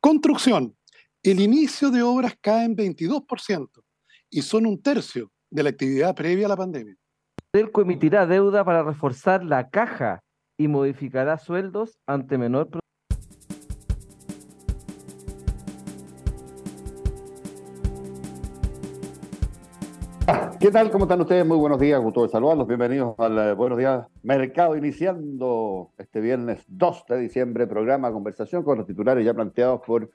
Construcción. El inicio de obras cae en 22% y son un tercio de la actividad previa a la pandemia. Telco emitirá deuda para reforzar la caja y modificará sueldos ante menor ¿Qué tal? ¿Cómo están ustedes? Muy buenos días, gusto de saludarlos. Bienvenidos al eh, Buenos Días Mercado, iniciando este viernes 2 de diciembre, programa conversación con los titulares ya planteados por,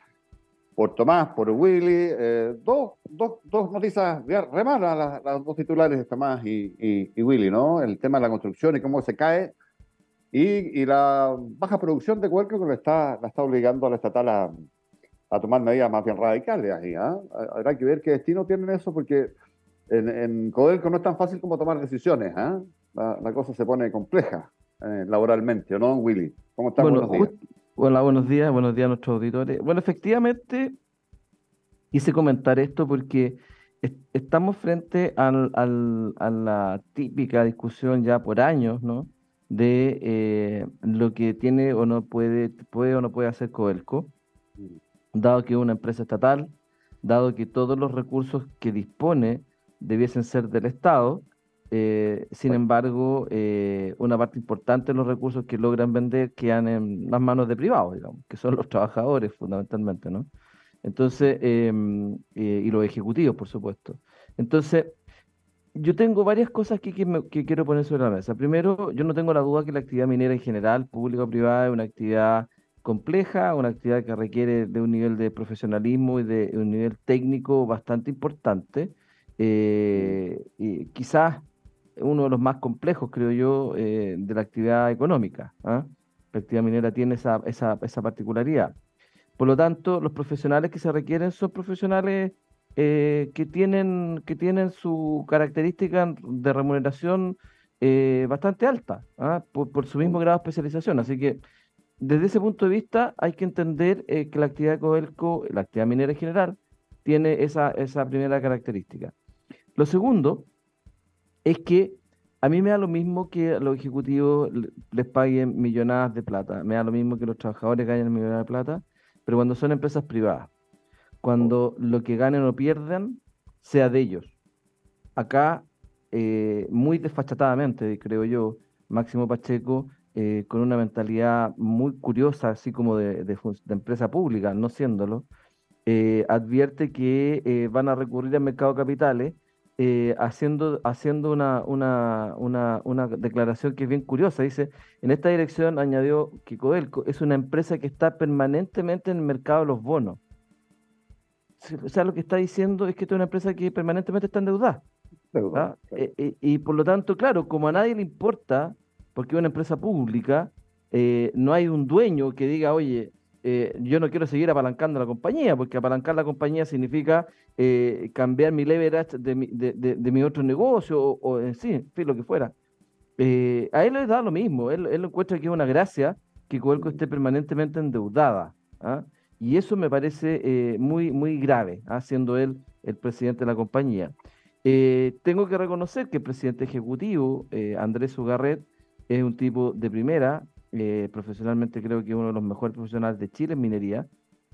por Tomás, por Willy. Eh, dos, dos, dos, noticias re malas, las, dos titulares de Tomás y, y, Willy, ¿no? El tema de la construcción y cómo se cae. Y, y la baja producción de Cuerco que lo está, la está obligando a la estatal a, a tomar medidas más bien radicales. ¿ah? Habrá que ver qué destino tienen eso porque en, en, Codelco no es tan fácil como tomar decisiones. ¿eh? La, cosa se pone compleja eh, laboralmente, ¿o no, Willy? ¿Cómo estás? buenos días. Hola, buenos días, buenos días a nuestros auditores. Bueno, efectivamente, hice comentar esto porque estamos frente al, al, a la típica discusión ya por años, ¿no? De eh, lo que tiene o no puede, puede o no puede hacer Codelco, mm. dado que es una empresa estatal, dado que todos los recursos que dispone debiesen ser del Estado. Eh, sin embargo, eh, una parte importante de los recursos que logran vender quedan en las manos de privados, digamos, que son los trabajadores fundamentalmente, ¿no? Entonces, em, eh, y los ejecutivos, por supuesto. Entonces, yo tengo varias cosas que, que, quiero poner sobre la mesa. Primero, yo no tengo la duda que la actividad minera en general, pública o privada, es una actividad compleja, una actividad que requiere de un nivel de profesionalismo y de un nivel técnico bastante importante. Eh, y quizás uno de los más complejos, creo yo, eh, de la actividad económica. ¿ah? La actividad minera tiene esa, esa, esa, particularidad. Por lo tanto, los profesionales que se requieren son profesionales eh, que, tienen, que tienen su característica de remuneración bastante alta, ¿ah? por, por, su mismo grado de especialización. Así que, desde ese punto de vista, hay que entender que la actividad Codelco, la actividad minera en general, tiene esa, esa primera característica. Lo segundo es que a mí me da lo mismo que a los ejecutivos les paguen millonadas de plata, me da lo mismo que los trabajadores ganen millonadas de plata, pero cuando son empresas privadas, cuando lo que ganen o pierdan sea de ellos. Acá, eh, muy desfachatadamente, creo yo, Máximo Pacheco, eh, con una mentalidad muy curiosa, así como de, de empresa pública, no siéndolo, eh, advierte que van a recurrir al mercado de capitales eh, haciendo, haciendo una, una, una, una, declaración que es bien curiosa. Dice, en esta dirección añadió que Codelco es una empresa que está permanentemente en el mercado de los bonos. O sea, lo que está diciendo es que es una empresa que permanentemente está endeudada. ¿ah? Eh, eh, y por lo tanto, claro, como a nadie le importa, porque es una empresa pública, no hay un dueño que diga, oye, eh, yo no quiero seguir apalancando la compañía, porque apalancar la compañía significa eh, cambiar mi leverage de mi, de, de, mi otro negocio o, en sí, lo que fuera. Eh, a él le da lo mismo, él, él encuentra que es una gracia que Coelco esté permanentemente endeudada. ¿ah? Y eso me parece muy, muy grave, ¿ah? siendo él el presidente de la compañía. tengo que reconocer que el presidente ejecutivo, Andrés Ugarret, es un tipo de primera, eh, profesionalmente creo que uno de los mejores profesionales de Chile en minería.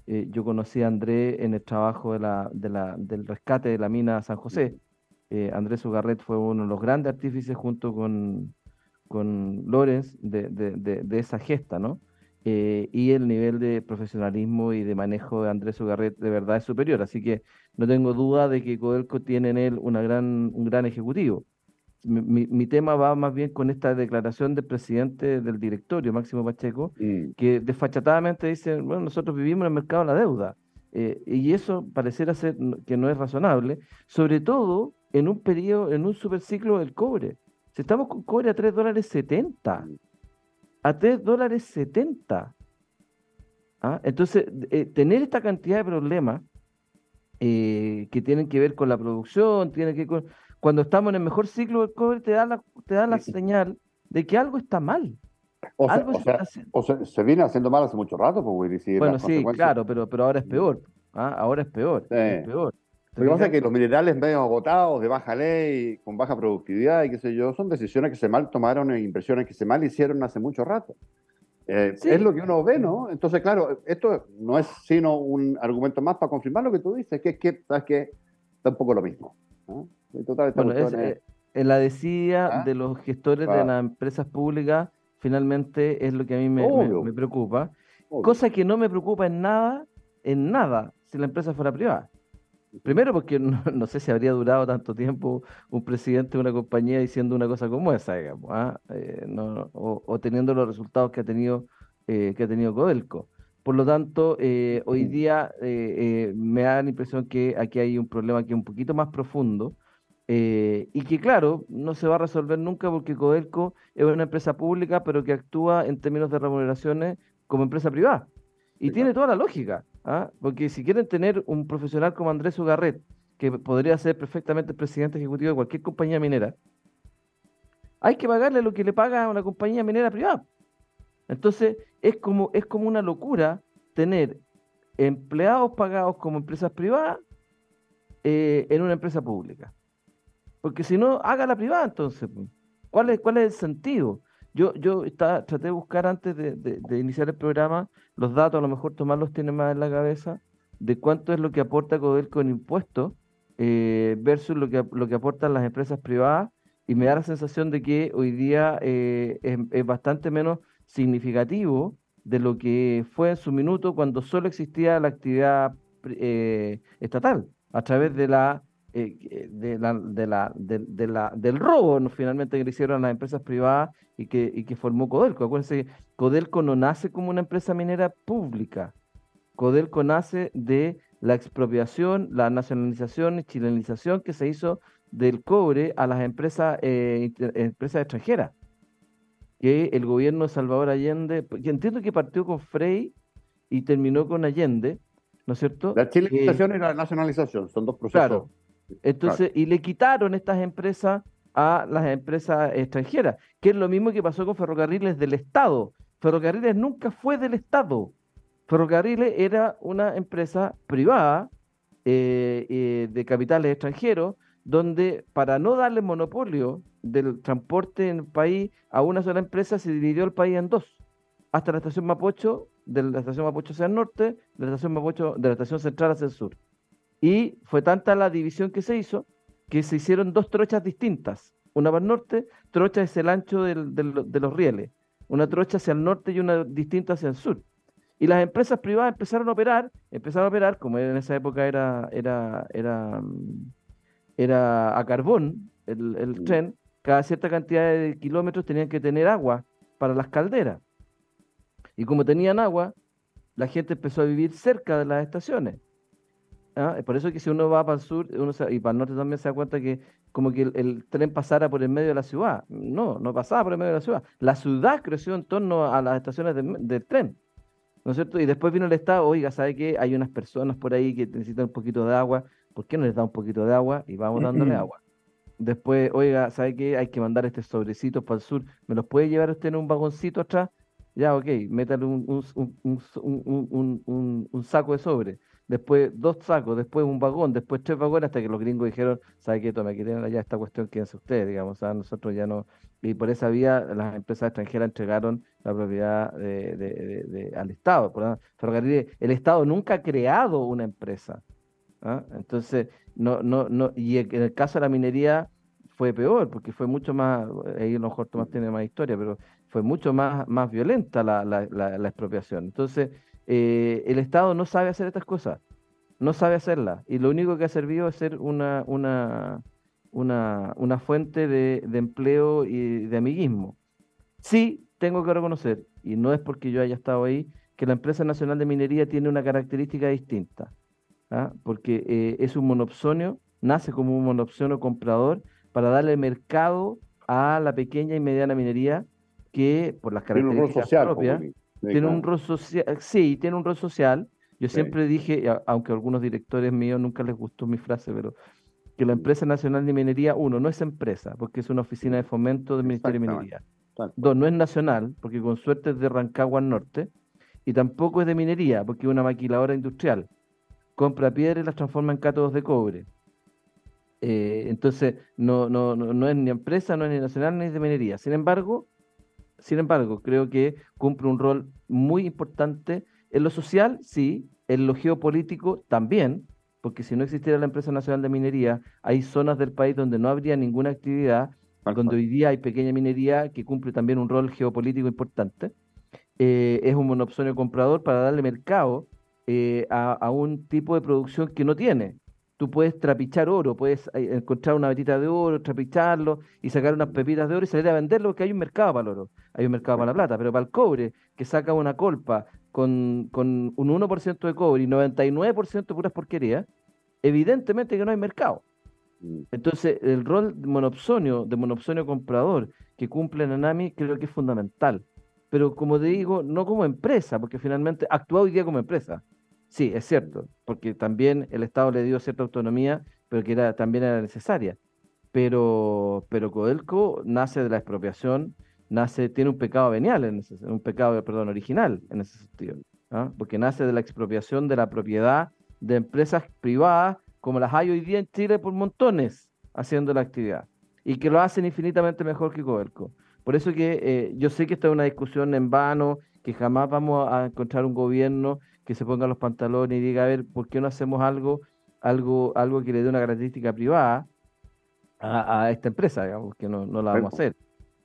Eh, yo conocí a Andrés en el trabajo de la, del rescate de la mina San José. Eh, Andrés Ugarret fue uno de los grandes artífices junto con, con Lorenz de, de, esa gesta, ¿no? Eh, y el nivel de profesionalismo y de manejo de Andrés Ugarret de verdad es superior. Así que no tengo duda de que Codelco tiene en él una gran, un gran ejecutivo. Mi, mi, tema va más bien con esta declaración del presidente del directorio, Máximo Pacheco, mm. que desfachatadamente dice, bueno, nosotros vivimos en el mercado de la deuda. Eh, y eso pareciera ser que no es razonable, sobre todo en un periodo, en un superciclo del cobre. Si estamos con cobre a 3 dólares 70, a 3 dólares 70. ¿ah? Entonces, eh, tener esta cantidad de problemas eh, que tienen que ver con la producción, tienen que con, cuando estamos en el mejor ciclo del cobre, te da la, te da la señal de que algo está mal. O, sea, se, viene haciendo mal hace mucho rato, pues, Bueno, sí, claro, pero, pero ahora es peor. ¿ah? Ahora es peor. Es peor. Lo que pasa es que los minerales medio agotados, de baja ley, con baja productividad y qué sé yo, son decisiones que se mal tomaron e inversiones que se mal hicieron hace mucho rato. Eh, es lo que uno ve, ¿no? Entonces, claro, esto no es sino un argumento más para confirmar lo que tú dices, que es que, ¿sabes qué? Está un poco lo mismo. bueno, es, eh, en la decía ¿Ah? de los gestores de las empresas públicas, finalmente es lo que a mí me, preocupa. Cosa que no me preocupa en nada, en nada, si la empresa fuera privada. Primero porque no, sé si habría durado tanto tiempo un presidente de una compañía diciendo una cosa como esa, digamos, ¿ah? eh, o, teniendo los resultados que ha tenido, eh, que ha tenido Codelco. Por lo tanto, eh, hoy día me da la impresión que aquí hay un problema que es un poquito más profundo y que, claro, no se va a resolver nunca porque Codelco es una empresa pública, pero que actúa en términos de remuneraciones como empresa privada. Y tiene toda la lógica. ¿Ah? Porque si quieren tener un profesional como Andrés Ugarret, que podría ser perfectamente presidente ejecutivo de cualquier compañía minera, hay que pagarle lo que le paga a una compañía minera privada. Entonces, es como, es como una locura tener empleados pagados como empresas privadas eh, en una empresa pública. Porque si no, haga la privada entonces. ¿Cuál es, cuál es el sentido? Yo, yo traté de buscar antes de, iniciar el programa los datos, a lo mejor Tomás los tiene más en la cabeza, de cuánto es lo que aporta Codelco en impuestos eh, versus lo que, lo que aportan las empresas privadas, y me da la sensación de que hoy día eh, es, bastante menos significativo de lo que fue en su minuto cuando solo existía la actividad eh, estatal, a través de la eh, de la, de la, de, la, del robo ¿no? finalmente que le hicieron a las empresas privadas y que, y que formó Codelco. Acuérdense, Codelco no nace como una empresa minera pública. Codelco nace de la expropiación, la nacionalización y chilenización que se hizo del cobre a las empresas, eh, empresas extranjeras. Que el gobierno de Salvador Allende, que entiendo que partió con Frey y terminó con Allende, ¿no es cierto? La chilenización y la nacionalización son dos procesos. Entonces, y le quitaron estas empresas a las empresas extranjeras, que es lo mismo que pasó con Ferrocarriles del Estado. Ferrocarriles nunca fue del Estado. Ferrocarriles era una empresa privada eh, eh, de capitales extranjeros, donde para no darle monopolio del transporte en el país a una sola empresa, se dividió el país en dos, hasta la estación Mapocho, de la estación Mapocho hacia el norte, de la estación Mapocho, de la estación central hacia el sur. Y fue tanta la división que se hizo que se hicieron dos trochas distintas. Una para el norte, trocha es el ancho del, de los rieles. Una trocha hacia el norte y una distinta hacia el sur. Y las empresas privadas empezaron a operar, empezaron a operar, como en esa época era, era, era, era a carbón el, el tren, cada cierta cantidad de kilómetros tenían que tener agua para las calderas. Y como tenían agua, la gente empezó a vivir cerca de las estaciones. ¿Ah? Por eso que si uno va para el sur uno y para el norte también se da cuenta que como que el, tren pasara por el medio de la ciudad. No, no pasaba por el medio de la ciudad. La ciudad creció en torno a las estaciones del tren. ¿No es cierto? Y después vino el Estado, oiga, ¿sabe qué? Hay unas personas por ahí que necesitan un poquito de agua. ¿Por qué no les da un poquito de agua? Y vamos dándole agua. Después, oiga, ¿sabe qué? Hay que mandar este sobrecito para el sur. ¿Me los puede llevar usted en un vagoncito atrás? Ya, ok, métale un, un saco de sobre después dos sacos, después un vagón, después tres vagones, hasta que los gringos dijeron, ¿sabe qué? Tome, aquí tienen allá esta cuestión, quédense ustedes, digamos, a nosotros ya no. Y por esa vía las empresas extranjeras entregaron la propiedad de, al Estado. Por el Estado nunca ha creado una empresa. ¿ah? Entonces, no, no, no, y en el caso de la minería, fue peor, porque fue mucho más, ahí a lo mejor Tomás tiene más historia, pero fue mucho más, más violenta la, la, la, expropiación. Entonces, eh, el Estado no sabe hacer estas cosas, no sabe hacerlas, y lo único que ha servido es ser una, una, una, una fuente de, de empleo y de amiguismo. Sí, tengo que reconocer, y no es porque yo haya estado ahí, que la empresa nacional de minería tiene una característica distinta, ¿ah? porque eh, es un monopsonio, nace como un monopsonio comprador para darle mercado a la pequeña y mediana minería que por las características propias tiene un rol social, sí, tiene un rol social. Yo siempre dije, aunque a algunos directores míos nunca les gustó mi frase, pero que la empresa nacional de minería, uno, no es empresa, porque es una oficina de fomento del Ministerio de Minería. Dos, no es nacional, porque con suerte es de Rancagua al norte, y tampoco es de minería, porque es una maquiladora industrial. Compra piedra y las transforma en cátodos de cobre. Eh, entonces, no, no, no, es ni empresa, no es ni nacional, ni de minería. Sin embargo, sin embargo, creo que cumple un rol muy importante en lo social, sí, en lo geopolítico también, porque si no existiera la empresa nacional de minería, hay zonas del país donde no habría ninguna actividad, donde hoy día hay pequeña minería que cumple también un rol geopolítico importante. Eh, es un monopsonio comprador para darle mercado eh, a, un tipo de producción que no tiene tú puedes trapichar oro, puedes eh, encontrar una vetita de oro, trapicharlo y sacar unas pepitas de oro y salir a venderlo, porque hay un mercado para el oro, hay un mercado para la plata, pero para el cobre, que saca una colpa con, con un 1% de cobre y 99% de puras porquerías, evidentemente que no hay mercado. Mm. Entonces, el rol de monopsonio, de monopsonio comprador que cumple Nanami creo que es fundamental. Pero como te digo, no como empresa, porque finalmente actúa hoy día como empresa. Sí, es cierto, porque también el Estado le dio cierta autonomía, pero que era, también era necesaria. Pero, pero Codelco nace de la expropiación, nace, tiene un pecado venial, en un pecado, perdón, original en ese sentido, ¿ah? porque nace de la expropiación de la propiedad de empresas privadas, como las hay hoy día en Chile por montones, haciendo la actividad, y que lo hacen infinitamente mejor que Codelco. Por eso que eh, yo sé que esta es una discusión en vano, que jamás vamos a encontrar un gobierno que se ponga los pantalones y diga, a ver, ¿por qué no hacemos algo, algo, algo que le dé una característica privada a, esta empresa, digamos, que no, no la vamos a hacer?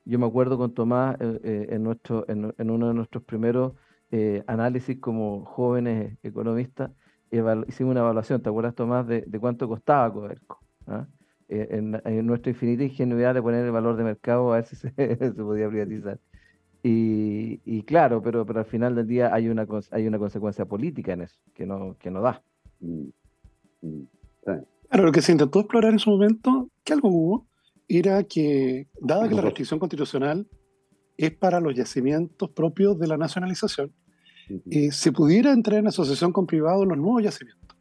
Yo me acuerdo con Tomás eh, eh, en, nuestro, en, uno de nuestros primeros eh, análisis como jóvenes economistas, hicimos una evaluación, ¿te acuerdas Tomás de, cuánto costaba Coderco? ¿Ah? En, nuestra infinita ingenuidad de poner el valor de mercado a ver si se podía privatizar. Y, claro, pero, pero al final del día hay una, hay una consecuencia política en eso, que no, que no da. Mm, mm, claro, lo que se intentó explorar en su momento, que algo hubo, era que, dada que la restricción constitucional es para los yacimientos propios de la nacionalización, eh, se pudiera entrar en asociación con privados en los nuevos yacimientos.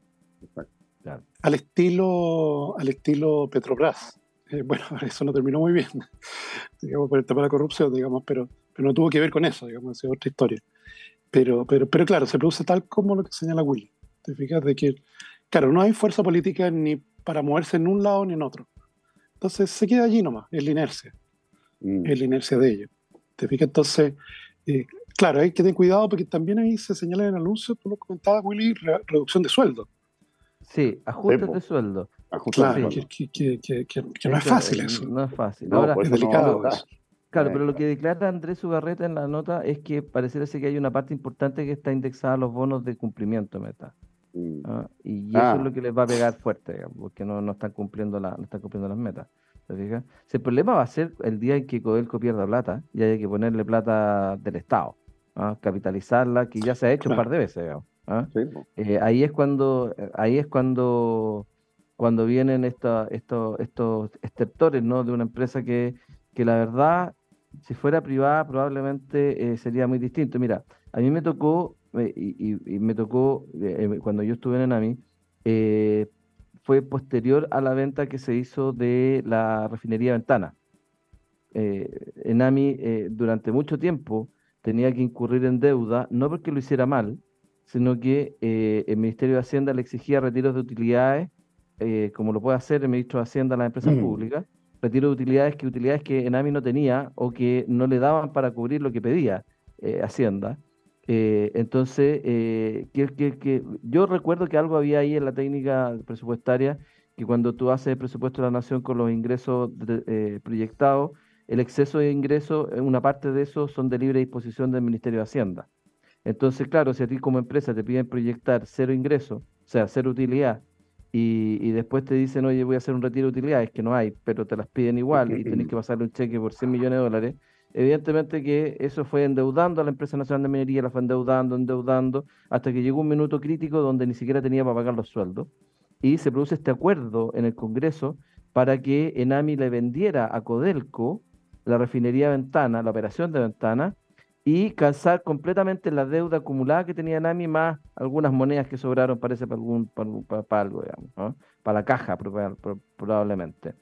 Al estilo, al estilo Petrobras. Eh, bueno, eso no terminó muy bien, digamos, por el tema de la corrupción, digamos, pero pero no tuvo que ver con eso, digamos, es otra historia. Pero, pero, pero claro, se produce tal como lo que señala Willy. ¿Te fijas? De que, claro, no hay fuerza política ni para moverse en un lado ni en otro. Entonces se queda allí nomás, es la inercia. Mm. Es la inercia de ello. ¿Te fijas? Entonces, eh, claro, hay que tener cuidado porque también ahí se señala en el anuncio, tú lo comentabas, Willy, reducción de sueldo. Sí, ajustes de sueldo. Claro, que, que, que, que, no es fácil eso. No es fácil. Ahora, es delicado. Claro, pero lo que declara Andrés Ugarreta en la nota es que parece ser que hay una parte importante que está indexada a los bonos de cumplimiento meta. Mm. ¿ah? Y eso es ah. lo que les va a pegar fuerte, porque no, no, están cumpliendo la, no están cumpliendo las metas. el problema va a ser el día en que Codelco pierda plata y hay que ponerle plata del Estado, ¿ah? capitalizarla, que ya se ha hecho un par de veces. Eh, ahí es cuando, ahí es cuando, cuando vienen estos, estos, estos exceptores ¿no? de una empresa que, que la verdad si fuera privada probablemente eh, sería muy distinto. Mira, a mí me tocó, eh, y, me tocó, eh, cuando yo estuve en Enami, fue posterior a la venta que se hizo de la refinería Ventana. Enami durante mucho tiempo tenía que incurrir en deuda, no porque lo hiciera mal, sino que el Ministerio de Hacienda le exigía retiros de utilidades, como lo puede hacer el ministro de Hacienda a las empresas públicas, retiro de utilidades que utilidades que Enami no tenía o que no le daban para cubrir lo que pedía eh, Hacienda. Eh, entonces, eh, que, que, yo recuerdo que algo había ahí en la técnica presupuestaria que cuando tú haces el presupuesto de la nación con los ingresos proyectados, el exceso de ingresos, una parte de eso son de libre disposición del Ministerio de Hacienda. Entonces, claro, si a ti como empresa te piden proyectar cero ingresos, o sea, cero utilidad, y, después te dicen, oye, voy a hacer un retiro de utilidades, que no hay, pero te las piden igual y tenés que pasarle un cheque por 100 millones de dólares, evidentemente que eso fue endeudando a la empresa nacional de minería, la fue endeudando, endeudando, hasta que llegó un minuto crítico donde ni siquiera tenía para pagar los sueldos. Y se produce este acuerdo en el Congreso para que Enami le vendiera a Codelco la refinería Ventana, la operación de Ventana, y calzar completamente la deuda acumulada que tenía Nami, más algunas monedas que sobraron, parece, para, algún, para, algo, digamos, para la caja probablemente.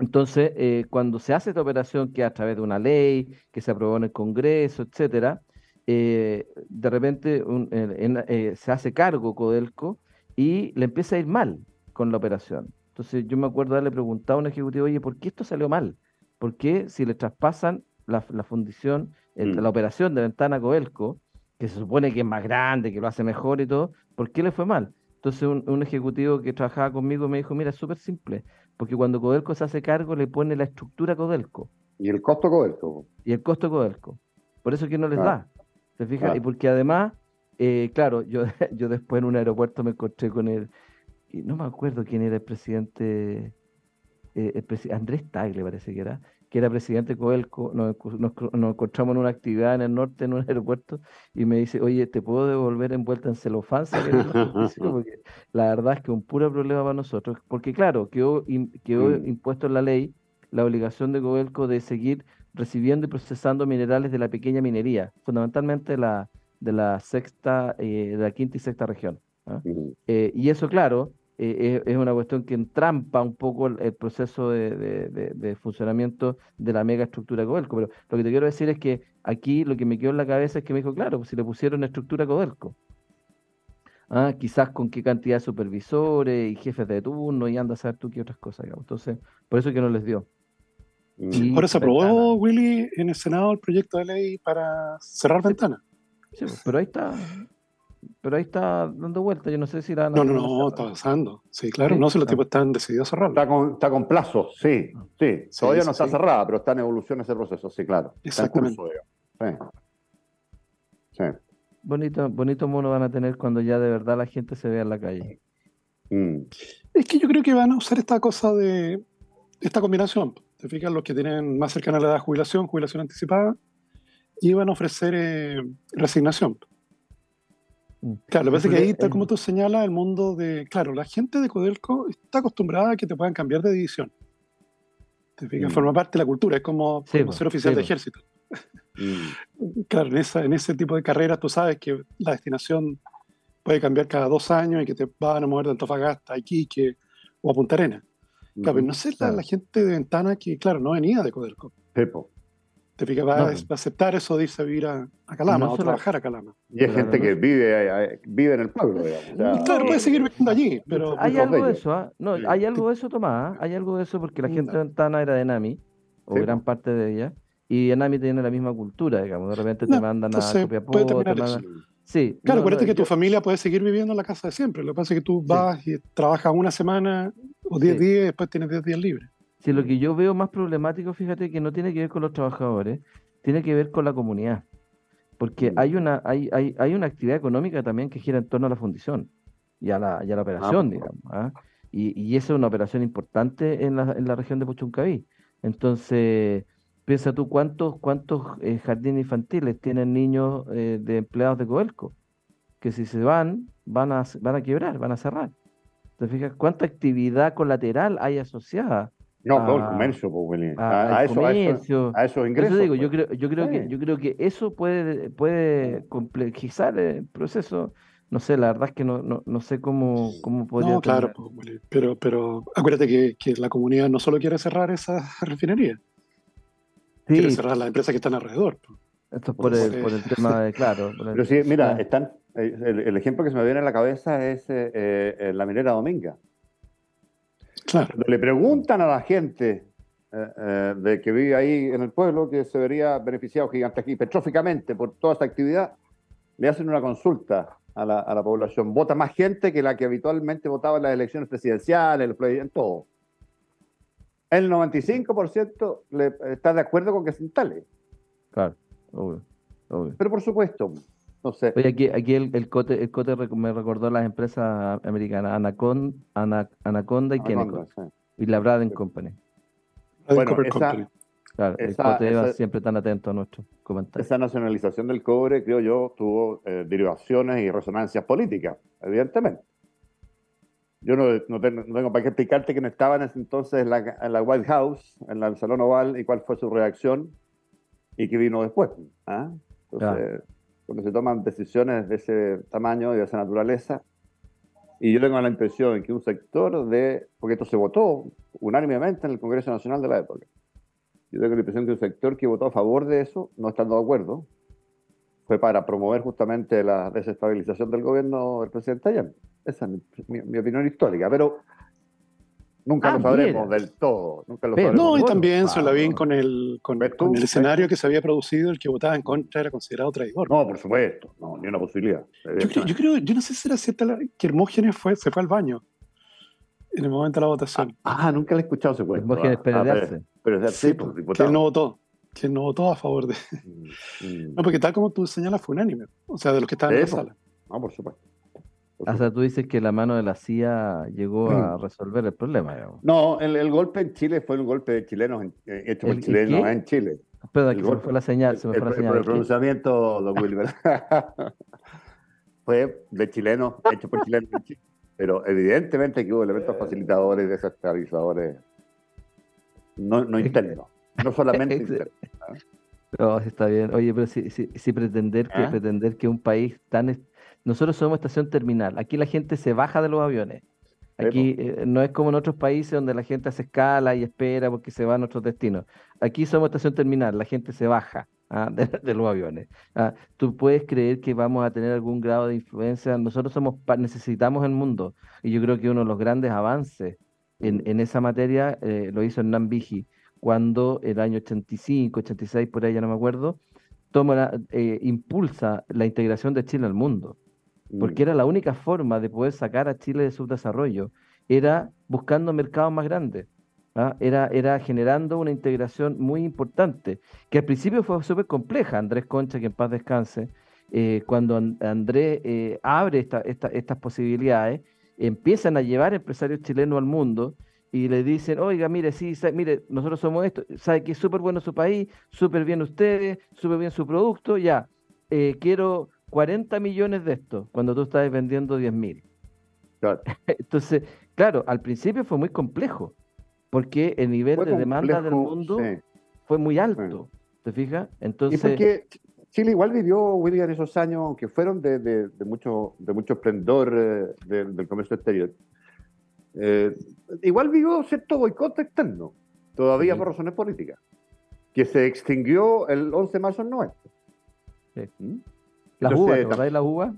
Entonces, eh, cuando se hace esta operación, que a través de una ley, que se aprobó en el Congreso, etcétera, eh, de repente eh, se hace cargo Codelco y le empieza a ir mal con la operación. Entonces, yo me acuerdo haberle preguntado a un ejecutivo, oye, ¿por qué esto salió mal? ¿Por qué si le traspasan la fundición Mm. la operación de Ventana Coelco, que se supone que es más grande, que lo hace mejor y todo, ¿por qué le fue mal? Entonces un, ejecutivo que trabajaba conmigo me dijo, mira, es súper simple, porque cuando Codelco se hace cargo le pone la estructura Codelco. Y el costo Codelco. Y el costo Codelco. Por eso que no les da. ¿Se fija? Y porque además, eh, claro, yo, yo después en un aeropuerto me encontré con él, y no me acuerdo quién era el presidente, eh, Andrés Tagle parece que era, que era presidente Coelco, nos, encontramos en una actividad en el norte, en un aeropuerto, y me dice, oye, ¿te puedo devolver envuelta en celofán? porque la verdad es que un puro problema para nosotros, porque claro, quedó, quedó impuesto en la ley la obligación de Coelco de seguir recibiendo y procesando minerales de la pequeña minería, fundamentalmente la, de la sexta, eh, de la quinta y sexta región. ¿ah? Eh, y eso, claro, eh, es, una cuestión que entrampa un poco el, proceso de, funcionamiento de la mega estructura Codelco. Pero lo que te quiero decir es que aquí lo que me quedó en la cabeza es que me dijo, claro, pues si le pusieron estructura Codelco, ah, quizás con qué cantidad de supervisores y jefes de turno y anda a saber tú qué otras cosas. Entonces, por eso es que no les dio. Mm. Por eso aprobó Willy en el Senado el proyecto de ley para cerrar ventanas. Sí, pero ahí está, pero ahí está dando vuelta. Yo no sé si la. No, no, no, está avanzando. Sí, claro, no sé, los tipos están decididos a cerrarlo. Está con, está con plazo, sí, sí. Todavía no está cerrada, pero está en evolución ese proceso, sí, claro. Exactamente. sí. Bonito, bonito mono van a tener cuando ya de verdad la gente se vea en la calle. Mm. Es que yo creo que van a usar esta cosa de esta combinación. Te fijas, los que tienen más cercana a la edad de jubilación, jubilación anticipada, y van a ofrecer eh, resignación. Mm. Claro, lo que pasa es que ahí, tal como tú señalas, el mundo de. Claro, la gente de Codelco está acostumbrada a que te puedan cambiar de división. Te fijas, mm. forma parte de la cultura, es como, ser oficial de ejército. Mm. Claro, en, esa, en ese tipo de carreras tú sabes que la destinación puede cambiar cada dos años y que te van a mover de Antofagasta a Iquique o a Punta Arena. Claro, pero no sé la, la, gente de Ventana que, claro, no venía de Codelco. Pepo. Te fijas, va, a aceptar eso de irse a vivir a, Calama o trabajar a Calama. Y hay gente que vive, vive en el pueblo, digamos. claro, puede seguir viviendo allí, pero... Hay algo de eso, ¿ah? No, hay algo de eso, Tomás, ¿ah? hay algo de eso porque la gente de Ventana era de Nami, o gran parte de ella, y Nami tiene la misma cultura, digamos, de repente te mandan a Copiapó, te mandan... Sí, claro, acuérdate que tu familia puede seguir viviendo en la casa de siempre. Lo que pasa es que tú vas y trabajas una semana o 10 días y después tienes 10 días libres. Si lo que yo veo más problemático, fíjate que no tiene que ver con los trabajadores, tiene que ver con la comunidad. Porque mm. hay una, hay, hay, hay una actividad económica también que gira en torno a la fundición y a la, y a la operación, pues, digamos. ¿ah? Y, y esa es una operación importante en la, en la región de Puchuncaví. Entonces, piensa tú cuántos, cuántos eh, jardines infantiles tienen niños eh, de empleados de Coelco, que si se van, van a, van a quebrar, van a cerrar. ¿Te fijas cuánta actividad colateral hay asociada no, todo el comercio, pues, a, a, eso, a, eso, a, esos ingresos. digo, yo pues. creo, yo creo que, yo creo que eso puede, puede complejizar el proceso. No sé, la verdad es que no, no, no sé cómo, cómo podría. No, claro, pues, pero, pero acuérdate que, que, la comunidad no solo quiere cerrar esa refinería, sí. quiere cerrar las empresas que están alrededor. Esto es por, el, por el tema de, claro. Pero sí, mira, están, eh, el, el, ejemplo que se me viene a la cabeza es eh, eh, la minera Dominga. Cuando le preguntan a la gente eh, eh, de que vive ahí en el pueblo que se vería beneficiado gigante aquí petróficamente por toda esta actividad, le hacen una consulta. a la, a la población. Vota más gente que la que habitualmente votaba en las elecciones presidenciales, en todo. El 95% le, está de acuerdo con que se instale. Claro, obvio, obvio. Pero por supuesto, no sé. Oye, aquí, aquí el, el, Cote, el Cote me recordó las empresas americanas, Anaconda, Anaconda y Kennecott. Y la Braden Company. Bueno, esa, Claro, el siempre tan atento a nuestros comentarios. Esa nacionalización del cobre, creo yo, tuvo eh, derivaciones y resonancias políticas, evidentemente. Yo no, no, tengo, para qué explicarte que no estaba en ese entonces en la, White House, en el Salón Oval, y cuál fue su reacción y qué vino después. ¿ah? Entonces, cuando se toman decisiones de ese tamaño y de esa naturaleza, y yo tengo la impresión que un sector de, porque esto se votó unánimemente en el Congreso Nacional de la época, yo tengo la impresión que un sector que votó a favor de eso, no estando de acuerdo, fue para promover justamente la desestabilización del gobierno del presidente Allende. Esa es mi, opinión histórica, pero nunca ah, lo sabremos del todo. Nunca lo sabremos. No, y también se la vi con el, con, el escenario que se había producido, el que votaba en contra era considerado traidor. No, por supuesto, no, ni una posibilidad. Yo creo, yo, no sé si era cierta que Hermógenes fue, se fue al baño en el momento de la votación. Ah, ah nunca le he escuchado ese cuento. Hermógenes ah, pero es sí, pues, Que no votó. Que no votó a favor de. Mm, mm. No, porque tal como tú señalas, fue unánime. O sea, de los que estaban en la sala. No, por supuesto. O sea, tú dices que la mano de la CIA llegó a mm. resolver el problema. No, el, golpe en Chile fue un golpe de chilenos eh, hecho por chilenos en Chile. Espera, que se me fue la señal. Se me fue la señal. Por el pronunciamiento, don Wilber. fue de chilenos, hecho por chilenos en Chile. Pero evidentemente que hubo elementos facilitadores, desestabilizadores no, no interno, no solamente interno. No, está bien. Oye, pero si, si, pretender, que, ¿Ah? pretender que un país tan... Nosotros somos estación terminal. Aquí la gente se baja de los aviones. Aquí eh, no es como en otros países donde la gente hace escala y espera porque se va a nuestros destinos. Aquí somos estación terminal, la gente se baja ¿ah? de, los aviones. ¿ah? Tú puedes creer que vamos a tener algún grado de influencia. Nosotros somos necesitamos el mundo y yo creo que uno de los grandes avances en, esa materia eh, lo hizo Hernán Vigi cuando el año 85, 86, por ahí ya no me acuerdo, toma eh, impulsa la integración de Chile al mundo, porque mm. era la única forma de poder sacar a Chile de su desarrollo, era buscando mercados más grandes. ¿ah? Era, era generando una integración muy importante, que al principio fue súper compleja. Andrés Concha, que en paz descanse, eh, cuando Andrés abre esta, estas posibilidades, empiezan a llevar empresarios chilenos al mundo y le dicen, oiga, mire, sí, mire, nosotros somos esto, sabe que es súper bueno su país, súper bien ustedes, súper bien su producto, ya, eh, quiero 40 millones de esto, cuando tú estás vendiendo 10 mil. Entonces, claro, al principio fue muy complejo, porque el nivel de demanda del mundo fue muy alto, ¿te fijas? Entonces... Chile igual vivió, William, esos años que fueron de, de, mucho, de mucho esplendor eh, del comercio exterior. Eh, igual vivió cierto boicot externo, todavía por razones políticas, que se extinguió el 11 de marzo del 90. ¿Mm? ¿Las uvas? la uva?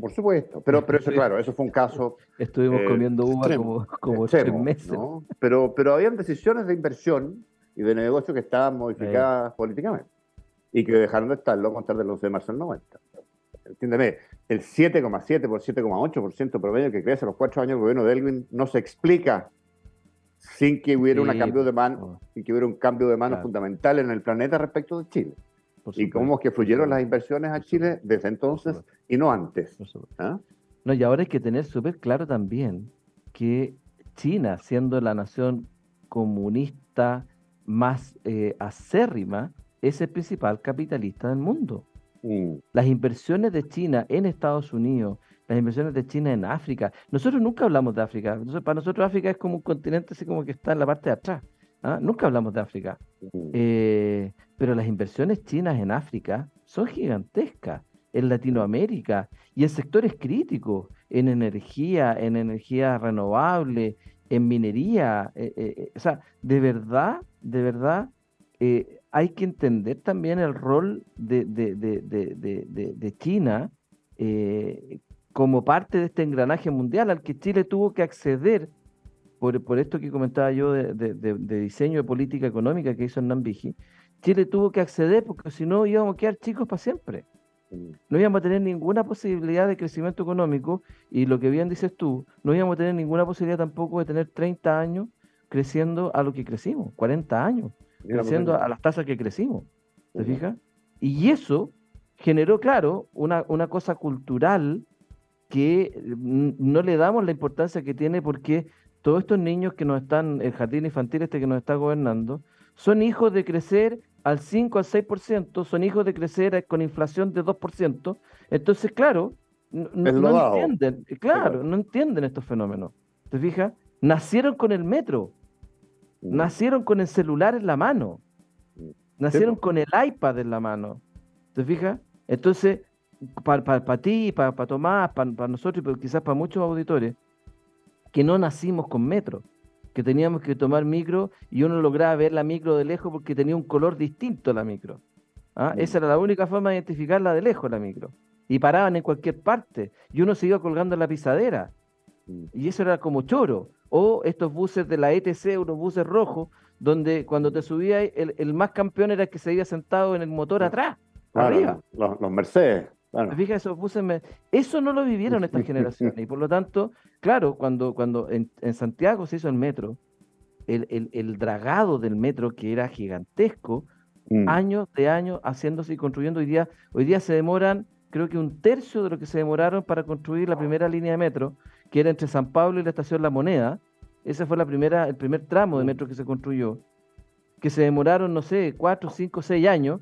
Por supuesto, pero, pero eso, claro, eso fue un caso. Estuvimos eh, comiendo uva como, como tres meses. Pero, pero habían decisiones de inversión y de negocio que estaban modificadas políticamente y que dejaron de estarlo a contar del 11 de marzo del 90. Entiéndeme, el 7,7 por 7,8% promedio que crece a los cuatro años del gobierno de Elwin no se explica sin que hubiera, cambio de mano, sin que hubiera un cambio de mano fundamental en el planeta respecto de Chile. Y cómo es que fluyeron las inversiones a Chile desde entonces y no antes. ¿Ah? No, y ahora hay que tener súper claro también que China, siendo la nación comunista más eh, acérrima, es el principal capitalista del mundo. Mm. Las inversiones de China en Estados Unidos, las inversiones de China en África. Nosotros nunca hablamos de África. para nosotros África es como un continente así como que está en la parte de atrás. ¿ah? Nunca hablamos de África. Mm. Eh, pero las inversiones chinas en África son gigantescas. En Latinoamérica y en sectores críticos, en energía, en energía renovable, en minería. Eh, eh, o sea, de verdad, de verdad, hay que entender también el rol de, China eh, como parte de este engranaje mundial al que Chile tuvo que acceder por, por esto que comentaba yo de, diseño de política económica que hizo Hernán Vigi, Chile tuvo que acceder porque si no íbamos a quedar chicos para siempre. no íbamos a tener ninguna posibilidad de crecimiento económico y lo que bien dices tú, no íbamos a tener ninguna posibilidad tampoco de tener 30 años creciendo a lo que crecimos, 40 años, creciendo a las tasas que crecimos. ¿Te fijas? Y eso generó, claro, una, una cosa cultural que no le damos la importancia que tiene porque todos estos niños que nos están, el jardín infantil este que nos está gobernando, son hijos de crecer al 5 al 6%, son hijos de crecer con inflación de 2%. Entonces, claro, no, entienden, claro, no entienden estos fenómenos. ¿Te fijas? Nacieron con el metro, mm. nacieron con el celular en la mano, mm. nacieron con el iPad en la mano. ¿Te fijas? Entonces, para ti, para Tomás, para nosotros y quizás para muchos auditores, que no nacimos con metro, que teníamos que tomar micro y uno lograba ver la micro de lejos porque tenía un color distinto a la micro. ¿ah? Mm. Esa era la única forma de identificarla de lejos, la micro. Y paraban en cualquier parte y uno se iba colgando en la pisadera. Mm. Y eso era como choro. O estos buses de la ETC, unos buses rojos, donde cuando te subías, el, más campeón era el que se había sentado en el motor atrás, arriba. Los, los Mercedes. Esos buses, eso no lo vivieron estas generaciones. Y por lo tanto, Claro, cuando, cuando en, Santiago se hizo el metro, el, dragado del metro, que era gigantesco, mm. años de años haciéndose y construyendo, hoy día, hoy día se demoran, creo que un tercio de lo que se demoraron para construir la primera línea de metro, que era entre San Pablo y la estación La Moneda. Ese fue la primera, el primer tramo de mm. metro que se construyó, que se demoraron, no sé, cuatro, cinco, seis años.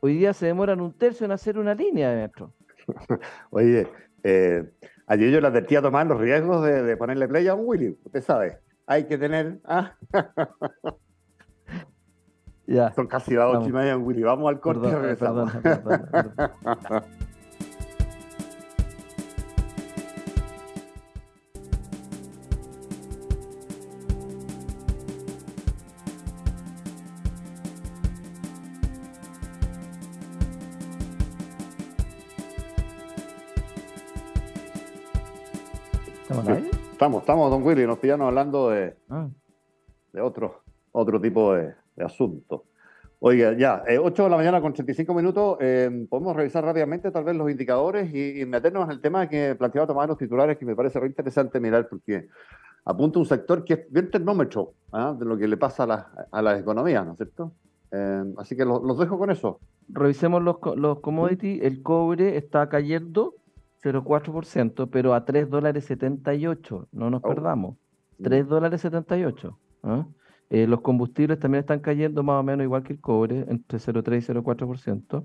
Hoy día se demoran un tercio en hacer una línea de metro. Oye, eh, Ayer yo le advertía a tomar los riesgos de, ponerle play a un Willy. Usted sabe, hay que tener. ¿ah? Son casi las ocho y media en Willy. Vamos al corte perdón, Estamos, estamos, don Willy, nos pillaron hablando de, ah. de otro, otro tipo de, asunto. Oiga, ya, 8 eh, de la mañana con 35 minutos, eh, podemos revisar rápidamente tal vez los indicadores y, meternos en el tema que planteaba tomar los titulares, que me parece re interesante mirar porque apunta un sector que es bien termómetro ¿ah? de lo que le pasa a la, a la economía, ¿no es cierto? Eh, así que los, dejo con eso. Revisemos los, los commodities, el cobre está cayendo 0,4%, pero a 3 dólares 78, no nos perdamos. 3 dólares 78. ¿ah? Eh, los combustibles también están cayendo más o menos igual que el cobre, entre 0,3 y 0,4%.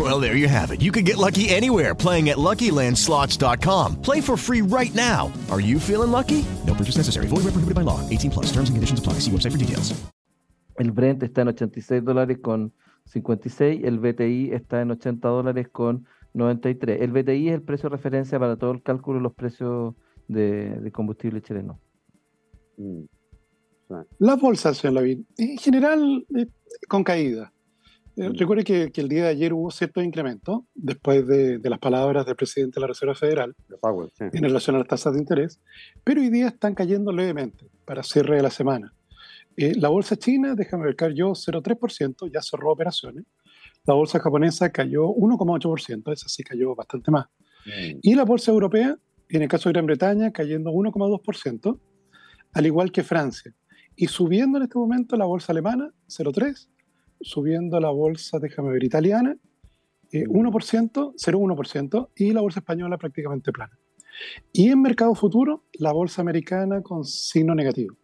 Well, there you have it. You can get lucky anywhere playing at LuckyLandSlots.com. Play for free right now. Are you feeling lucky? No purchase necessary. Void where prohibited by law. 18 plus. Terms and conditions apply. See website for details. El Brent está en 86 dólares con 56. El BTI está en 80 dólares con 93. El BTI es el precio de referencia para todo el cálculo de los precios de, combustible chileno. Mm. Las bolsas, señor Lavín, en general eh, con caída. Eh, mm. recuerde que, el día de ayer hubo cierto incremento después de, las palabras del presidente de la Reserva Federal en relación a las tasas de interés, pero hoy día están cayendo levemente para cierre de la semana. Eh, la bolsa china, déjame ver, cayó 0,3%, ya cerró operaciones. La bolsa japonesa cayó 1,8%, esa sí cayó bastante más. Mm. Y la bolsa europea, en el caso de Gran Bretaña, cayendo 1,2%, al igual que Francia. Y subiendo en este momento la bolsa alemana, 0,3%, subiendo la bolsa, déjame ver, italiana, 1%, eh, 0,1%, mm. y la bolsa española prácticamente plana. Y en mercado futuro, la bolsa americana con signo negativo.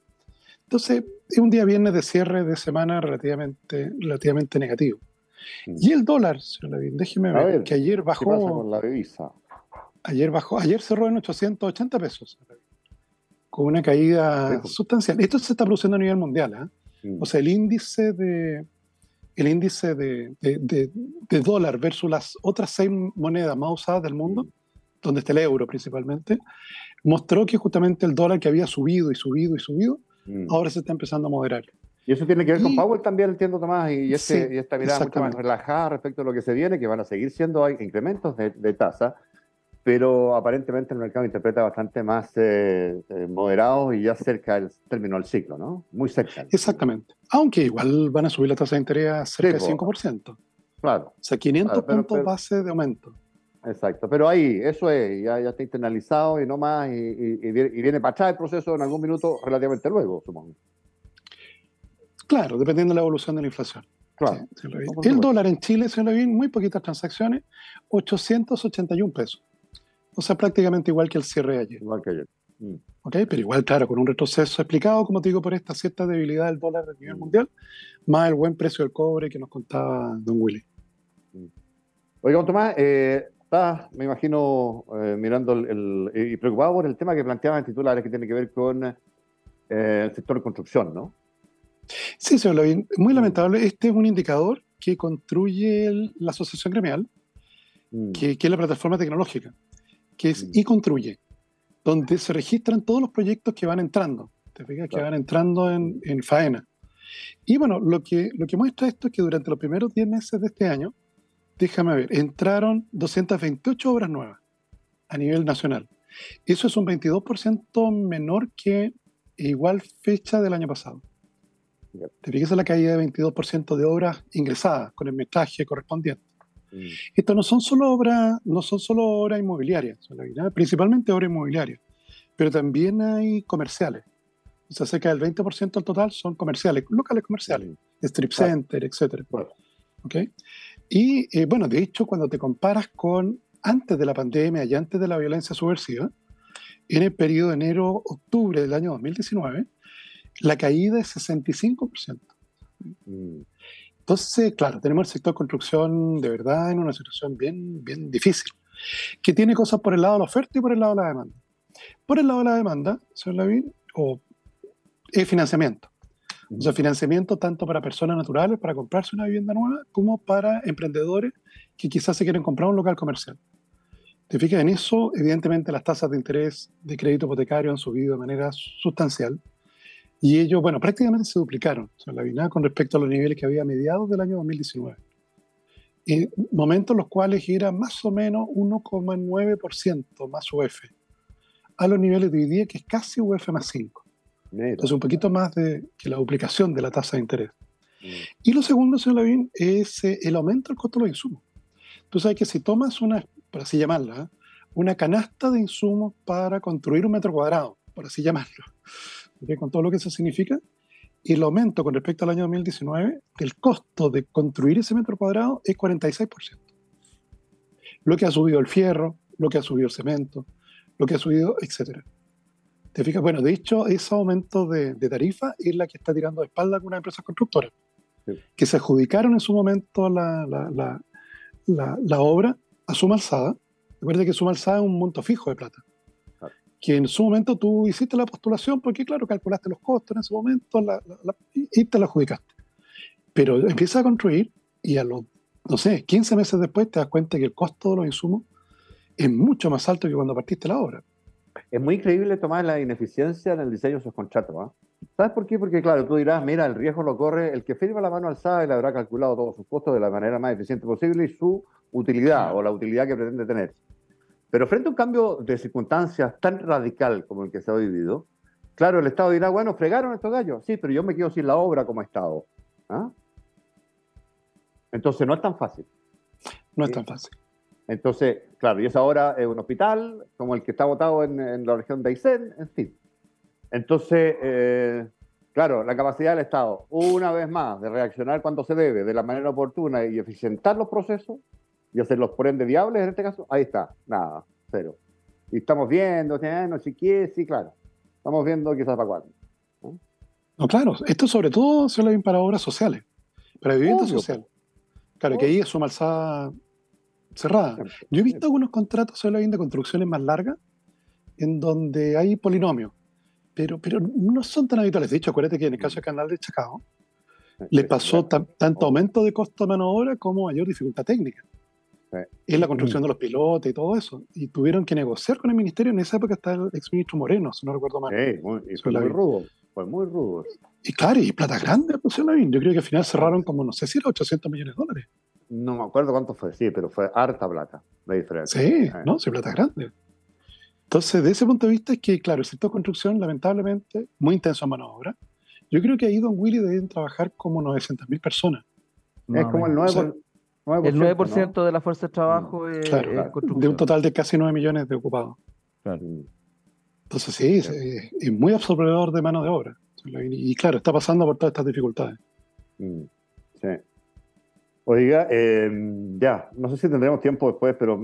Entonces, es un día viernes de cierre de semana relativamente, relativamente negativo. Mm. Y el dólar, señor Levin, déjeme ver, que ayer bajó. la divisa? Ayer bajó, ayer cerró en 880 pesos, con una caída sustancial. Esto se está produciendo a nivel mundial, ¿ah? mm. O sea, el índice de el índice de, de, de, dólar versus las otras seis monedas más usadas del mundo, mm. donde está el euro principalmente, mostró que justamente el dólar que había subido y subido y subido, ahora se está empezando a moderar. Y eso tiene que ver con Powell también, entiendo, Tomás, y, este, y esta mirada mucho más relajada respecto a lo que se viene, que van a seguir siendo incrementos de, de tasa, pero aparentemente el mercado interpreta bastante más eh, eh, moderados y ya cerca del término del ciclo, ¿no? Muy cerca. Exactamente. Aunque igual van a subir la tasa de interés a cerca del 5%. Claro. O sea, 500 puntos base de aumento. Exacto, pero ahí, eso es, ya, ya está internalizado y no más, y, y, viene para atrás el proceso en algún minuto relativamente luego, supongo. Claro, dependiendo de la evolución de la inflación. Claro. el dólar en Chile, se lo vi, muy poquitas transacciones, 881 pesos. O sea, prácticamente igual que el cierre de ayer. Igual que ayer. Mm. ¿Ok? Pero igual, claro, con un retroceso explicado, como te digo, por esta cierta debilidad del dólar a nivel mm. mundial, más el buen precio del cobre que nos contaba Don Willy. Mm. Oiga, Tomás, eh, estás, me imagino, eh, mirando el, y preocupado por el tema que planteaba en titulares que tiene que ver con eh, el sector de construcción, ¿no? Sí, señor Lavín, muy lamentable. Este es un indicador que construye la asociación gremial, mm. que, es la plataforma tecnológica, que es y mm. construye, donde se registran todos los proyectos que van entrando, ¿te fijas? Que van entrando en, en, faena. Y bueno, lo que, lo que muestra esto es que durante los primeros 10 meses de este año, déjame ver, entraron 228 obras nuevas a nivel nacional. Eso es un 22% menor que igual fecha del año pasado. Te fijas en la caída de 22% de obras ingresadas con el metraje correspondiente. Mm. Esto no son solo obras, no son solo obras inmobiliarias, principalmente obras inmobiliarias, pero también hay comerciales. O sea, cerca del 20% del total son comerciales, locales comerciales, mm. strip center, etc. ¿Okay? Y eh, bueno, de hecho, cuando te comparas con antes de la pandemia y antes de la violencia subversiva, en el periodo de enero-octubre del año 2019, la caída es 65%. Mm. Entonces, claro, tenemos el sector construcción de verdad en una situación bien, bien difícil, que tiene cosas por el lado de la oferta y por el lado de la demanda. Por el lado de la demanda, señor Lavín, o es financiamiento. O sea, financiamiento tanto para personas naturales, para comprarse una vivienda nueva, como para emprendedores que quizás se quieren comprar un local comercial. Te fijas, en eso, evidentemente, las tasas de interés de crédito hipotecario han subido de manera sustancial. Y ellos, bueno, prácticamente se duplicaron, o sea, la BINA con respecto a los niveles que había a mediados del año 2019. En momentos en los cuales era más o menos 1,9% más UF, a los niveles de hoy día que es casi UF más 5. Entonces, un poquito más de que la duplicación de la tasa de interés. Mm. Y lo segundo, señor Lavín, es eh, el aumento del costo de los insumos. Tú sabes que si tomas una, por así llamarla, ¿eh? una canasta de insumos para construir un metro cuadrado, por así llamarlo, con todo lo que eso significa, y el aumento con respecto al año 2019 del costo de construir ese metro cuadrado es 46%. Lo que ha subido el fierro, lo que ha subido el cemento, lo que ha subido, etc. ¿Te fijas? Bueno, de hecho, ese aumento de, tarifa es la que está tirando de espalda algunas empresas constructoras, que se adjudicaron en su momento la, la, la, la obra a suma alzada. Recuerda que suma alzada es un monto fijo de plata que en su momento tú hiciste la postulación porque, claro, calculaste los costos en ese momento y te la adjudicaste. Pero empiezas a construir y a los, no sé, 15 meses después te das cuenta que el costo de los insumos es mucho más alto que cuando partiste la obra. Es muy increíble tomar la ineficiencia en el diseño de esos contratos. ¿ah? ¿Sabes por qué? Porque, claro, tú dirás, mira, el riesgo lo corre el que firma la mano alzada y le habrá calculado todos sus costos de la manera más eficiente posible y su utilidad o la utilidad que pretende tener. Pero frente a un cambio de circunstancias tan radical como el que se ha vivido, claro, el Estado dirá, bueno, fregaron estos gallos, sí, pero yo me quedo sin la obra como Estado. ¿Ah? Entonces no es tan fácil. No es tan fácil. Entonces, claro, y es un hospital como el que está votado en, la región de Aysén, en fin. Entonces, eh, claro, la capacidad del Estado, una vez más, de reaccionar cuando se debe, de la manera oportuna y eficientar los procesos, y hacerlos por ende viables en este caso, ahí está, nada, cero. Y estamos viendo, no sé qué, sí, claro. Estamos viendo quizás para cuándo. ¿no? claro, esto sobre todo se lo ven para obras sociales, para vivienda social. Claro, que ahí es su alzada cerrada. Yo he visto algunos contratos solo de construcciones más largas en donde hay polinomios, pero, pero no son tan habituales. De hecho, acuérdate que en el caso del canal de Chacao, le pasó tanto aumento de costo de mano de obra como mayor dificultad técnica. Es la construcción de los pilotos y todo eso. Y tuvieron que negociar con el ministerio. En esa época estaba el exministro Moreno, si no recuerdo mal. Sí, muy, y fue muy rudo. fue muy rudo. Y claro, y plata grande, pues, Yo creo que al final cerraron como, no sé si era 800 millones de dólares. No me acuerdo cuánto fue, sí, pero fue harta plata, la diferencia. Sí, eh. no, sí, plata grande. Entonces, de ese punto de vista es que, claro, el sector construcción, lamentablemente, muy intenso en mano de obra. Yo creo que ahí Don Willy deben trabajar como 900.000 personas. es como el 9%, el 9% de la fuerza de trabajo es, De un total de casi 9 millones de ocupados. Entonces, sí, es, muy absorbedor de mano de obra. Y, claro, está pasando por todas estas dificultades. Mm, sí. Oiga, em, ya, no sé si tendremos tiempo después, pero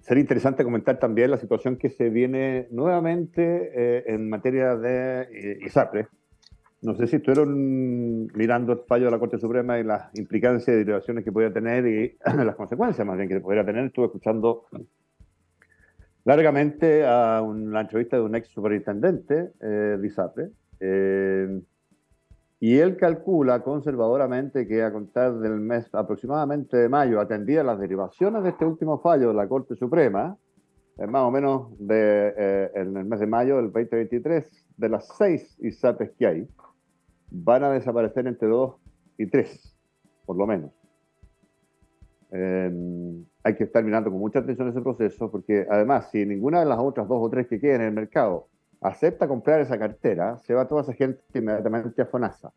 sería interesante comentar también la situación que se viene nuevamente eh, en materia de eh, ISAPRE. No sé si estuvieron mirando el fallo de la Corte Suprema y las implicancias y derivaciones que podría tener y las consecuencias más bien que podría tener. Estuve escuchando largamente a una entrevista de un ex superintendente eh, de ISAPRE. Eh, y él calcula conservadoramente que a contar del mes aproximadamente de mayo, atendía las derivaciones de este último fallo de la Corte Suprema, más o menos eh, en el mes de mayo del 2023, de las seis ISAPES que hay, van a desaparecer entre dos y tres, por lo menos. Eh, hay que estar mirando con mucha atención ese proceso, porque además, si ninguna de las otras dos o tres que queden en el mercado acepta comprar esa cartera, se va toda esa gente inmediatamente a FONASA.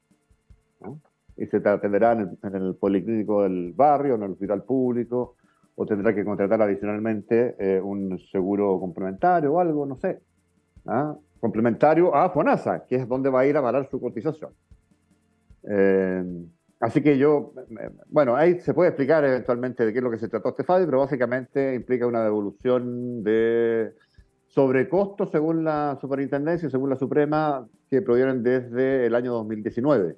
Y se atenderá en el, policlínico del barrio, en el hospital público, o tendrá que contratar adicionalmente eh, un seguro complementario o algo, no sé. ¿ah? Complementario a FONASA, que es donde va a ir a valer su cotización. Eh, así que yo, bueno, ahí se puede explicar eventualmente de qué es lo que se trató este fallo, pero básicamente implica una devolución de sobrecostos según la superintendencia y según la Suprema que provienen desde el año 2019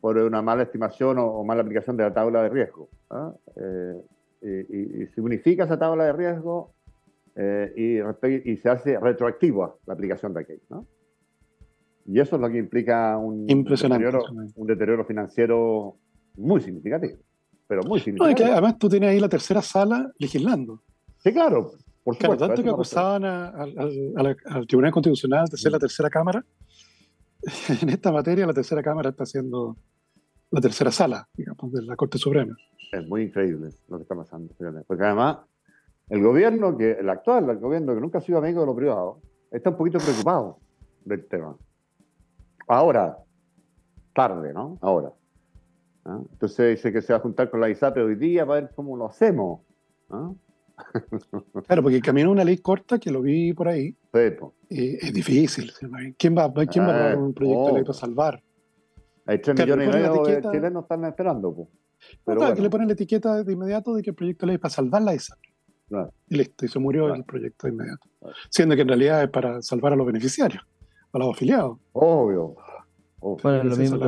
por una mala estimación o, mala aplicación de la tabla de riesgo. ¿ah? Eh, y, se unifica esa tabla de riesgo eh, y, y, se hace retroactiva la aplicación de aquello. ¿no? Y eso es lo que implica un, deterioro, un deterioro, financiero muy significativo. Pero muy significativo. No, que además tú tienes ahí la tercera sala legislando. Sí, claro. Por claro, tanto que acusaban al Tribunal Constitucional de ser la mm. tercera Cámara, en esta materia la tercera Cámara está siendo la tercera sala, digamos, de la Corte Suprema. Es muy increíble lo que está pasando, porque además el gobierno, que el actual el gobierno, que nunca ha sido amigo de lo privado, está un poquito preocupado del tema. Ahora, tarde, ¿no? Ahora. ¿Ah? Entonces dice que se va a juntar con la ISAPE hoy día para ver cómo lo hacemos. ¿Ah? Claro, porque el camino una ley corta, que lo vi por ahí, eh, es difícil. ¿Quién va, quién va a dar un proyecto de ley para salvar? Hay 3 millones y medio de chilenos están esperando. Pero claro, que le ponen la etiqueta de inmediato de que el proyecto de ley para salvar la Y listo, y se murió el proyecto de inmediato. Siendo que en realidad es para salvar a los beneficiarios, a los afiliados. Obvio. Bueno, lo mismo,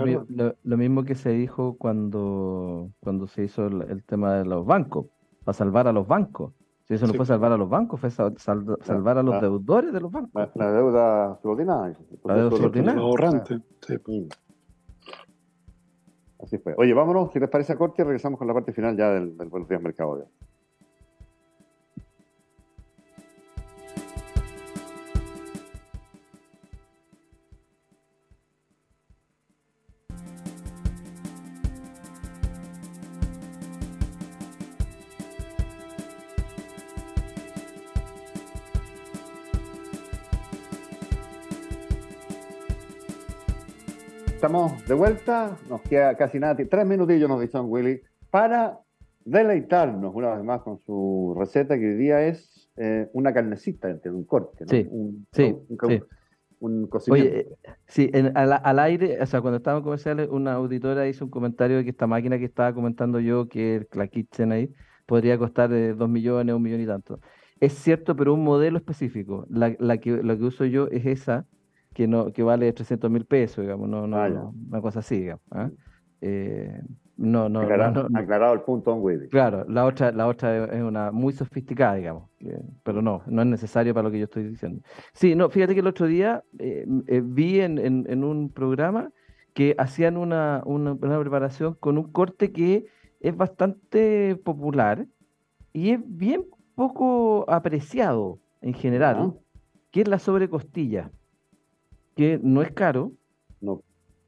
lo, mismo, que se dijo cuando, cuando se hizo el tema de los bancos, para salvar a los bancos. Si eso no fue salvar a los bancos, fue salvar a los deudores de los bancos. La, deuda subordinada. La deuda subordinada. ahorrante. Mm. Así fue. Oye, vámonos, si les parece a corte, y regresamos con la parte final ya del, del Buenos Días Mercado. De vuelta, nos queda casi nada, tres minutillos nos dice Willy, para deleitarnos una vez más con su receta que hoy día es eh, una carnecita, entre un corte, sí, un, sí, un, cocimiento. Oye, sí, al, aire, o sea, cuando estábamos comerciales, una auditora hizo un comentario de que esta máquina que estaba comentando yo, que la Kitchen ahí, podría costar de dos millones, un millón y tanto. Es cierto, pero un modelo específico. La, la que, lo que uso yo es esa, que no que vale 300 mil pesos, digamos, no, no, ah, una cosa así, digamos. ¿ah? Eh, no, no, aclarado, el punto, Willy. Claro, la otra, la otra es una muy sofisticada, digamos, pero no, no es necesario para lo que yo estoy diciendo. Sí, no, fíjate que el otro día eh, eh, vi en, en, un programa que hacían una, una, preparación con un corte que es bastante popular y es bien poco apreciado en general, que es la sobrecostilla. Que no es caro No.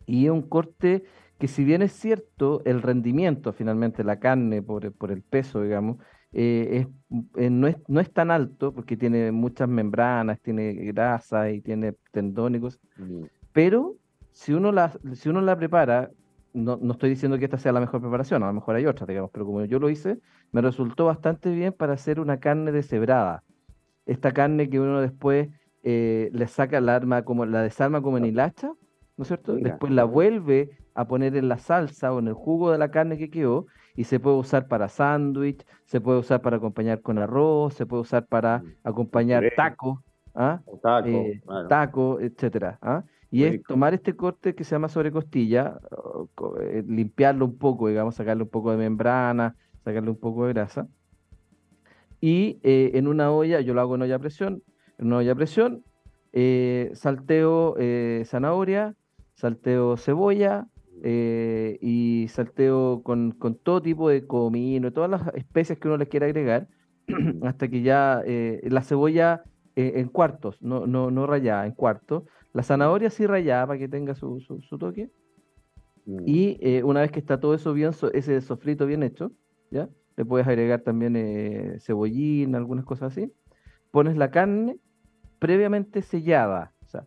y es un corte que si bien es cierto, el rendimiento finalmente, la carne por, por el peso, digamos, eh, es, eh, no, es, no es tan alto porque tiene muchas membranas, tiene grasa y tiene tendónicos, Mm. pero si uno la, si uno la prepara, no, no estoy diciendo que esta sea la mejor preparación, a lo mejor hay otras, digamos, pero como yo lo hice, me resultó bastante bien para hacer una carne deshebrada. Esta carne que uno después eh, le saca la arma como la desarma como en hilacha, ¿no es cierto? Mira. Después la vuelve a poner en la salsa o en el jugo de la carne que quedó y se puede usar para sándwich, se puede usar para acompañar con arroz, se puede usar para Mm. acompañar tacos, ¿ah? Taco, eh, claro. taco, etcétera. ¿ah? Y es tomar este corte que se llama sobrecostilla, o co- eh, limpiarlo un poco, digamos, sacarle un poco de membrana, sacarle un poco de grasa. Y eh, en una olla, yo lo hago en olla a presión, una olla a presión, eh, salteo eh, zanahoria, salteo cebolla eh, y salteo con, con todo tipo de comino, todas las especias que uno le quiera agregar, hasta que ya la cebolla en cuartos, no, no, no rayada, en cuartos. La zanahoria sí rayada para que tenga su, su, su toque. Mm. Y una vez que está todo eso bien, so- ese sofrito bien hecho, ¿ya? Le puedes agregar también cebollín, algunas cosas así. Pones la carne previamente sellada. O sea,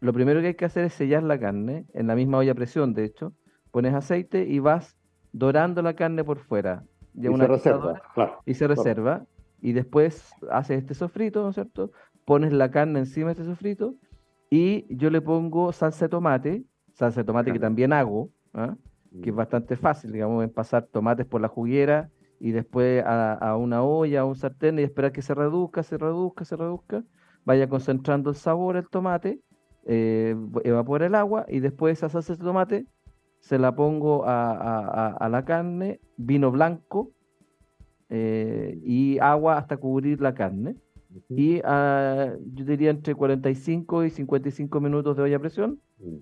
lo primero que hay que hacer es sellar la carne en la misma olla a presión, de hecho. Pones aceite y vas dorando la carne por fuera. Y una se reserva, claro. y se reserva. Y después haces este sofrito, ¿no es cierto? Pones la carne encima de este sofrito y yo le pongo salsa de tomate, salsa de tomate que también hago, ¿ah? que es Mm. bastante fácil, digamos, en pasar tomates por la juguera y después a, a una olla, a un sartén y esperar que se reduzca, se reduzca, se reduzca, vaya concentrando el sabor el tomate, eh, evapora el agua y después esa salsa de tomate se la pongo a, a- a- la carne, vino blanco eh, y agua hasta cubrir la carne. Y ah, yo diría entre 45 y 55 minutos de olla a presión Mm.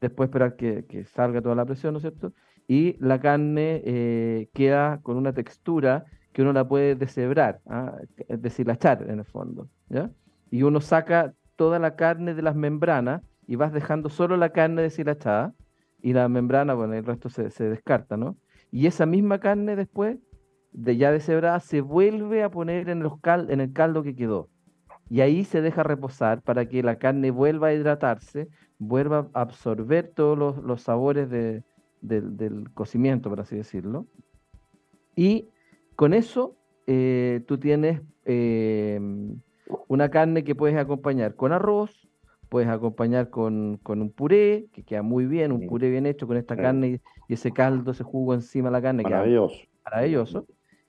después esperar que, que salga toda la presión, ¿no es cierto? Y la carne eh, queda con una textura que uno la puede deshebrar, ¿ah? es deshilachar en el fondo, ¿ya? Y uno saca toda la carne de las membranas y vas dejando solo la carne deshilachada y la membrana, bueno, el resto se, se descarta, ¿no? Y esa misma carne después, de ya deshebrada, se vuelve a poner en, los cal- en el caldo que quedó. Y ahí se deja reposar para que la carne vuelva a hidratarse, vuelva a absorber todos los, los sabores de- del- cocimiento, por así decirlo. Y con eso eh, tú tienes eh, una carne que puedes acompañar con arroz, puedes acompañar con, con un puré, que queda muy bien, un puré bien hecho con esta Sí. carne y, y ese caldo, ese jugo encima de la carne, queda Maravilloso. maravilloso.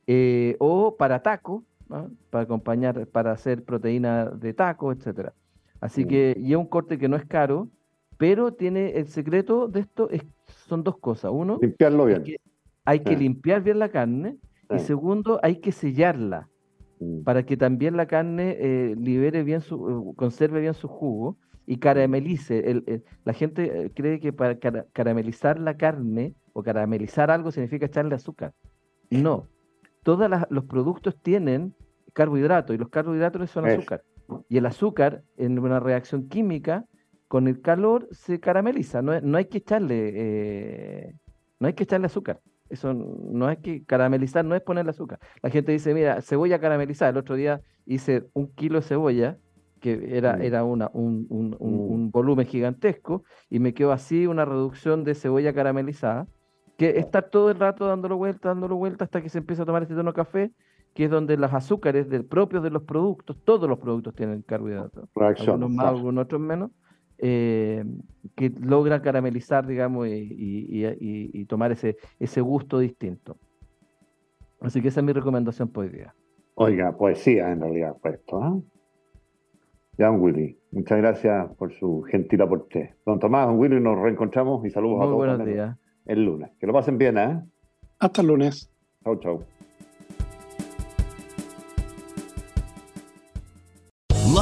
Eh, o para taco, ¿no? para acompañar, para hacer proteína de taco, etcétera. Así que, y es un corte que no es caro, pero tiene el secreto de esto es, son dos cosas. Uno, Limpiarlo bien. que hay que Sí. limpiar bien la carne, y segundo, hay que sellarla Mm. para que también la carne eh, libere bien su, eh, conserve bien su jugo y caramelice. El- el- la gente eh, cree que para cara- caramelizar la carne o caramelizar algo significa echarle azúcar. No, todos los productos tienen carbohidratos y los carbohidratos son azúcar. Y el azúcar en una reacción química con el calor se carameliza. No, no hay que echarle, eh, no hay que echarle azúcar. Eso no hay que caramelizar, no es ponerle azúcar. La gente dice, mira, cebolla caramelizada. El otro día hice un kilo de cebolla, que era, Mm. era una, un, un- un- Mm. un volumen gigantesco, y me quedó así una reducción de cebolla caramelizada, que estar todo el rato dándolo vuelta, dándolo vuelta, hasta que se empieza a tomar este tono café, que es donde los azúcares del, propios de los productos, todos los productos tienen carbohidratos, Reacción. algunos más, algunos otros menos, eh, que logra caramelizar, digamos, y, y- y- y- tomar ese, ese gusto distinto. Así que esa es mi recomendación por hoy día. Oiga, poesía en realidad fue esto. Ya, don Willy, muchas gracias por su gentil aporte. Don Tomás, don Willy, nos reencontramos y saludos a Muy todos buenos días. el lunes. Que lo pasen bien, ¿eh? Hasta el lunes. Chau, chau.